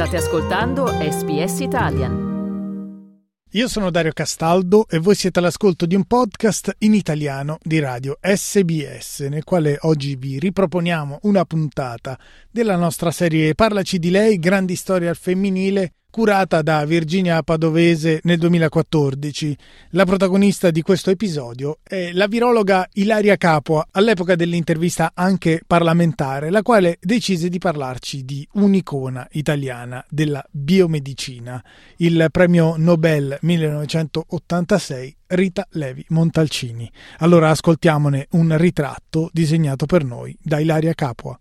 State ascoltando SBS Italian. Io sono Dario Castaldo e voi siete all'ascolto di un podcast in italiano di radio SBS, nel quale oggi vi riproponiamo una puntata della nostra serie Parlaci di lei, grandi storie al femminile, curata da Virginia Padovese nel 2014. La protagonista di questo episodio è la virologa Ilaria Capua, all'epoca dell'intervista anche parlamentare, la quale decise di parlarci di un'icona italiana della biomedicina, il premio Nobel 1986 Rita Levi Montalcini. Allora ascoltiamone un ritratto disegnato per noi da Ilaria Capua.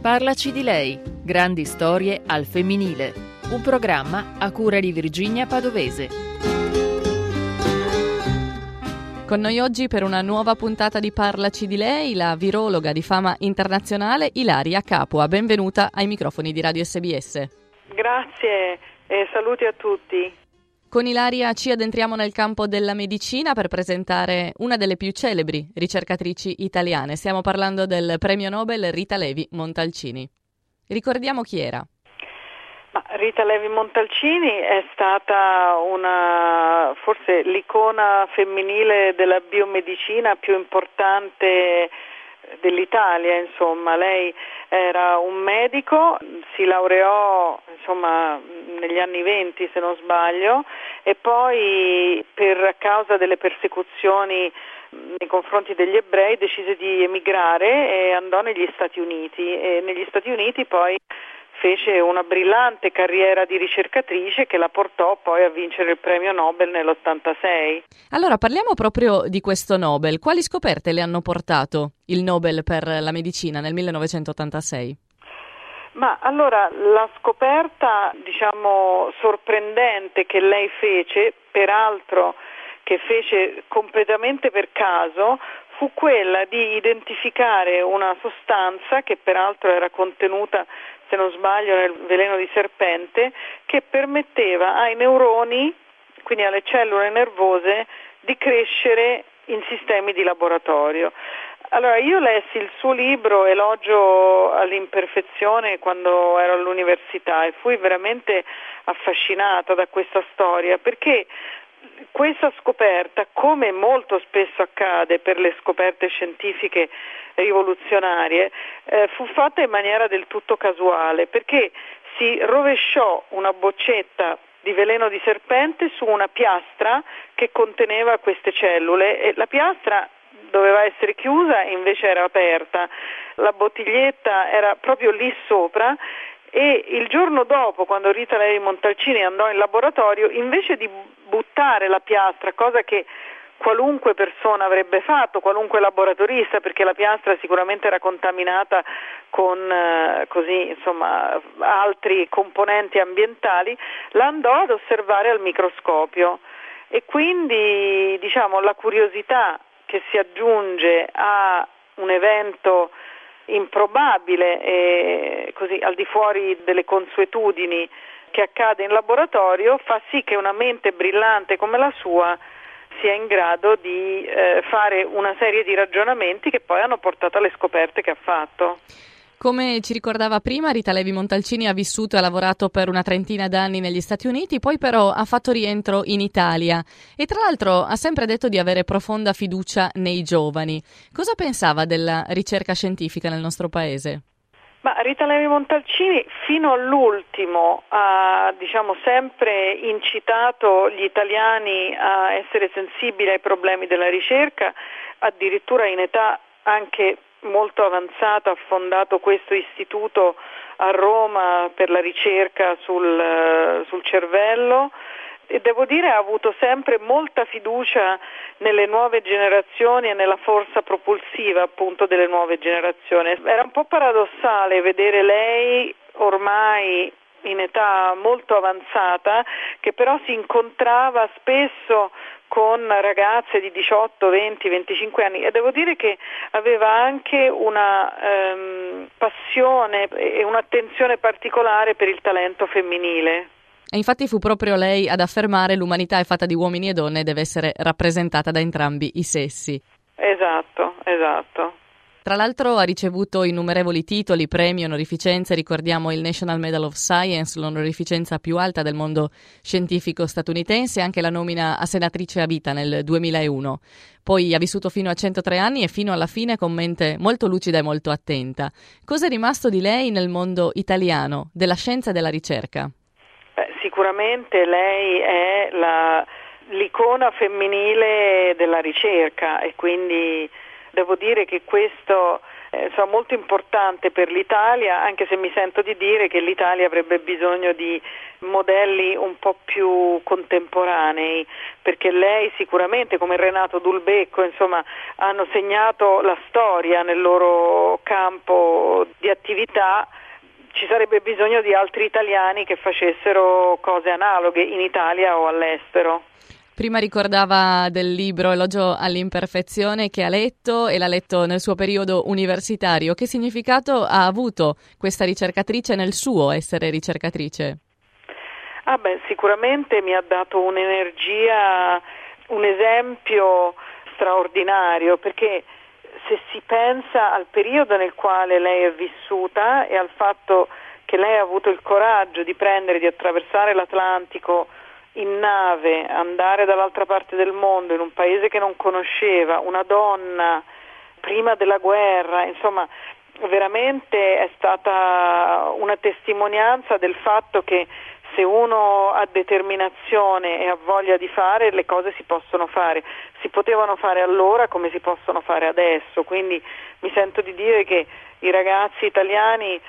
Parlaci di lei, grandi storie al femminile. Un programma a cura di Virginia Padovese. Con noi oggi per una nuova puntata di Parlaci di lei, la virologa di fama internazionale Ilaria Capua. Benvenuta ai microfoni di Radio SBS. Grazie e saluti a tutti. Con Ilaria ci addentriamo nel campo della medicina per presentare una delle più celebri ricercatrici italiane. Stiamo parlando del premio Nobel Rita Levi Montalcini. Ricordiamo chi era. Rita Levi Montalcini è stata una, forse l'icona femminile della biomedicina più importante dell'Italia, insomma, lei era un medico, si laureò insomma, negli anni venti se non sbaglio e poi per causa delle persecuzioni nei confronti degli ebrei decise di emigrare e andò negli Stati Uniti. E negli Stati Uniti poi fece una brillante carriera di ricercatrice che la portò poi a vincere il premio Nobel nell'86. Allora parliamo proprio di questo Nobel. Quali scoperte le hanno portato il Nobel per la medicina nel 1986? Ma allora la scoperta, diciamo, sorprendente che lei fece, peraltro che fece completamente per caso, fu quella di identificare una sostanza che peraltro era contenuta se non sbaglio nel veleno di serpente, che permetteva ai neuroni, quindi alle cellule nervose, di crescere in sistemi di laboratorio. Allora, io lessi il suo libro Elogio all'imperfezione quando ero all'università e fui veramente affascinata da questa storia perché questa scoperta, come molto spesso accade per le scoperte scientifiche rivoluzionarie, eh, fu fatta in maniera del tutto casuale, perché si rovesciò una boccetta di veleno di serpente su una piastra che conteneva queste cellule e la piastra doveva essere chiusa e invece era aperta. La bottiglietta era proprio lì sopra e il giorno dopo, quando Rita Levi Montalcini andò in laboratorio, invece di buttare la piastra, cosa che qualunque persona avrebbe fatto, qualunque laboratorista, perché la piastra sicuramente era contaminata con eh, così, insomma, altri componenti ambientali, la andò ad osservare al microscopio. E quindi diciamo, la curiosità che si aggiunge a un evento improbabile e così al di fuori delle consuetudini che accade in laboratorio fa sì che una mente brillante come la sua sia in grado di eh, fare una serie di ragionamenti che poi hanno portato alle scoperte che ha fatto. Come ci ricordava prima, Rita Levi Montalcini ha vissuto e ha lavorato per una trentina d'anni negli Stati Uniti, poi però ha fatto rientro in Italia e tra l'altro ha sempre detto di avere profonda fiducia nei giovani. Cosa pensava della ricerca scientifica nel nostro paese? Ma Rita Levi Montalcini fino all'ultimo ha diciamo, sempre incitato gli italiani a essere sensibili ai problemi della ricerca, addirittura in età anche molto avanzata ha fondato questo istituto a Roma per la ricerca sul, sul cervello e devo dire ha avuto sempre molta fiducia nelle nuove generazioni e nella forza propulsiva appunto delle nuove generazioni. Era un po' paradossale vedere lei ormai in età molto avanzata che però si incontrava spesso con ragazze di 18, 20, 25 anni e devo dire che aveva anche una ehm, passione e un'attenzione particolare per il talento femminile. E infatti fu proprio lei ad affermare l'umanità è fatta di uomini e donne e deve essere rappresentata da entrambi i sessi. Esatto, esatto. Tra l'altro ha ricevuto innumerevoli titoli, premi, onorificenze, ricordiamo il National Medal of Science, l'onorificenza più alta del mondo scientifico statunitense, e anche la nomina a senatrice a vita nel 2001. Poi ha vissuto fino a 103 anni e fino alla fine con mente molto lucida e molto attenta. Cosa è rimasto di lei nel mondo italiano, della scienza e della ricerca? Beh, sicuramente lei è la, l'icona femminile della ricerca e quindi Devo dire che questo è eh, molto importante per l'Italia, anche se mi sento di dire che l'Italia avrebbe bisogno di modelli un po' più contemporanei, perché lei sicuramente come Renato Dulbecco insomma, hanno segnato la storia nel loro campo di attività ci sarebbe bisogno di altri italiani che facessero cose analoghe in Italia o all'estero. Prima ricordava del libro Elogio all'imperfezione che ha letto e l'ha letto nel suo periodo universitario. Che significato ha avuto questa ricercatrice nel suo essere ricercatrice? Ah beh, sicuramente mi ha dato un'energia, un esempio straordinario perché se si pensa al periodo nel quale lei è vissuta e al fatto che lei ha avuto il coraggio di prendere, di attraversare l'Atlantico in nave, andare dall'altra parte del mondo, in un paese che non conosceva, una donna prima della guerra, insomma veramente è stata una testimonianza del fatto che se uno ha determinazione e ha voglia di fare, le cose si possono fare. Si potevano fare allora come si possono fare adesso, quindi mi sento di dire che i ragazzi italiani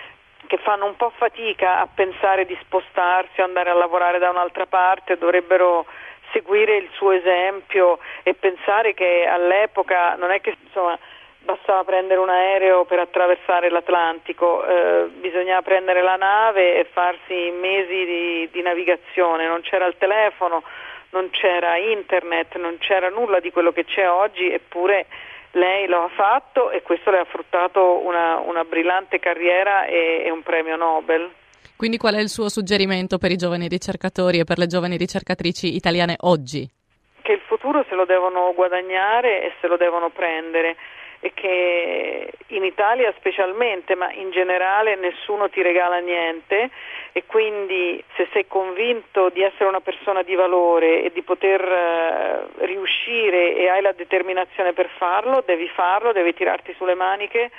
che fanno un po' fatica a pensare di spostarsi o andare a lavorare da un'altra parte, dovrebbero seguire il suo esempio e pensare che all'epoca non è che insomma, bastava prendere un aereo per attraversare l'Atlantico, eh, bisognava prendere la nave e farsi mesi di, di navigazione, non c'era il telefono, non c'era internet, non c'era nulla di quello che c'è oggi, eppure lei lo ha fatto e questo le ha fruttato una, una brillante carriera e, e un premio Nobel. Quindi qual è il suo suggerimento per i giovani ricercatori e per le giovani ricercatrici italiane oggi? Che il futuro se lo devono guadagnare e se lo devono prendere che in Italia specialmente, ma in generale nessuno ti regala niente e quindi se sei convinto di essere una persona di valore e di poter uh, riuscire e hai la determinazione per farlo, devi farlo, devi tirarti sulle maniche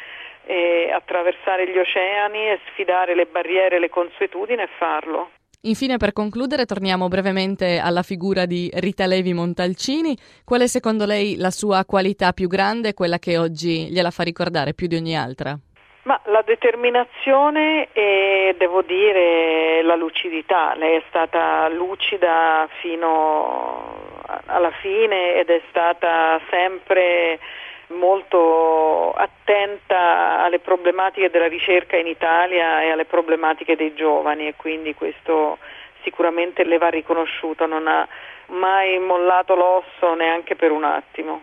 e attraversare gli oceani e sfidare le barriere, le consuetudini e farlo. Infine, per concludere, torniamo brevemente alla figura di Rita Levi Montalcini. Qual è secondo lei la sua qualità più grande, quella che oggi gliela fa ricordare più di ogni altra? Ma la determinazione e devo dire la lucidità, lei è stata lucida fino alla fine ed è stata sempre molto attenta alle problematiche della ricerca in Italia e alle problematiche dei giovani e quindi questo sicuramente le va riconosciuto, non ha mai mollato l'osso neanche per un attimo.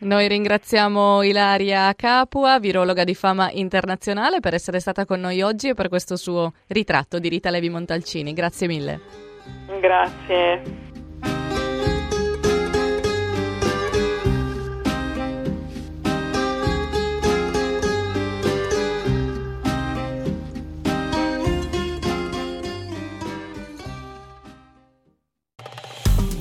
Noi ringraziamo Ilaria Capua, virologa di fama internazionale, per essere stata con noi oggi e per questo suo ritratto di Rita Levi Montalcini. Grazie mille. Grazie.